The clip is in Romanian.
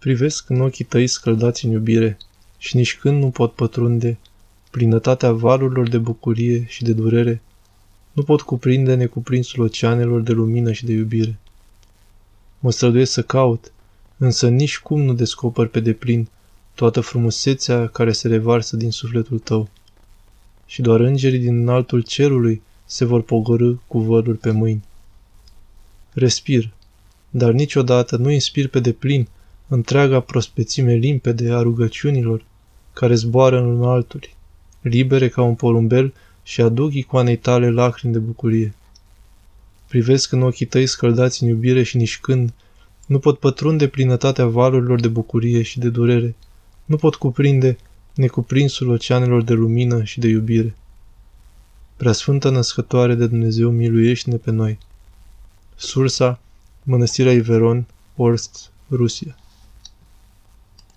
Privesc în ochii tăi scăldați în iubire și nici când nu pot pătrunde plinătatea valurilor de bucurie și de durere, nu pot cuprinde necuprinsul oceanelor de lumină și de iubire. Mă străduiesc să caut, însă nici cum nu descoper pe deplin toată frumusețea care se revarsă din sufletul tău. Și doar îngerii din altul cerului se vor pogorâ cu văluri pe mâini. Respir, dar niciodată nu inspir pe deplin întreaga prospețime limpede a rugăciunilor care zboară în alturi, libere ca un porumbel și aduc icoanei tale lacrimi de bucurie. Privesc în ochii tăi scăldați în iubire și nici când nu pot pătrunde plinătatea valurilor de bucurie și de durere, nu pot cuprinde necuprinsul oceanelor de lumină și de iubire. Preasfântă născătoare de Dumnezeu, miluiește-ne pe noi. Sursa, Mănăstirea Iveron, Orsk, Rusia.